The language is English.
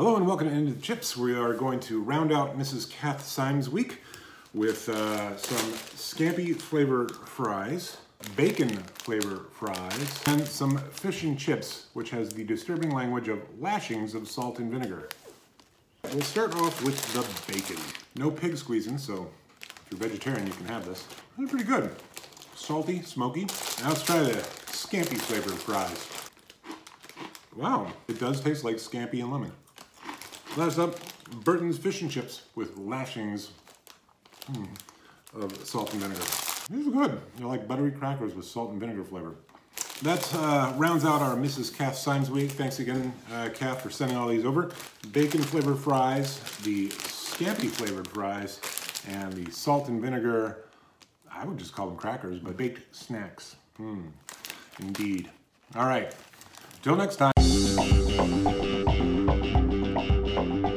Hello and welcome to Into the Chips. We are going to round out Mrs. Kath Symes week with uh, some scampi flavor fries, bacon flavor fries, and some fish and chips, which has the disturbing language of lashings of salt and vinegar. We'll start off with the bacon. No pig squeezing, so if you're vegetarian, you can have this. They're pretty good. Salty, smoky. Now let's try the scampi flavored fries. Wow, it does taste like scampi and lemon. Last up, Burton's Fish and Chips with lashings hmm, of salt and vinegar. These are good. They're like buttery crackers with salt and vinegar flavor. That uh, rounds out our Mrs. Kath Symes week. Thanks again, uh, Kath, for sending all these over. Bacon flavored fries, the scampi flavored fries, and the salt and vinegar, I would just call them crackers, but baked snacks. Hmm, indeed. All right, till next time. Thank you.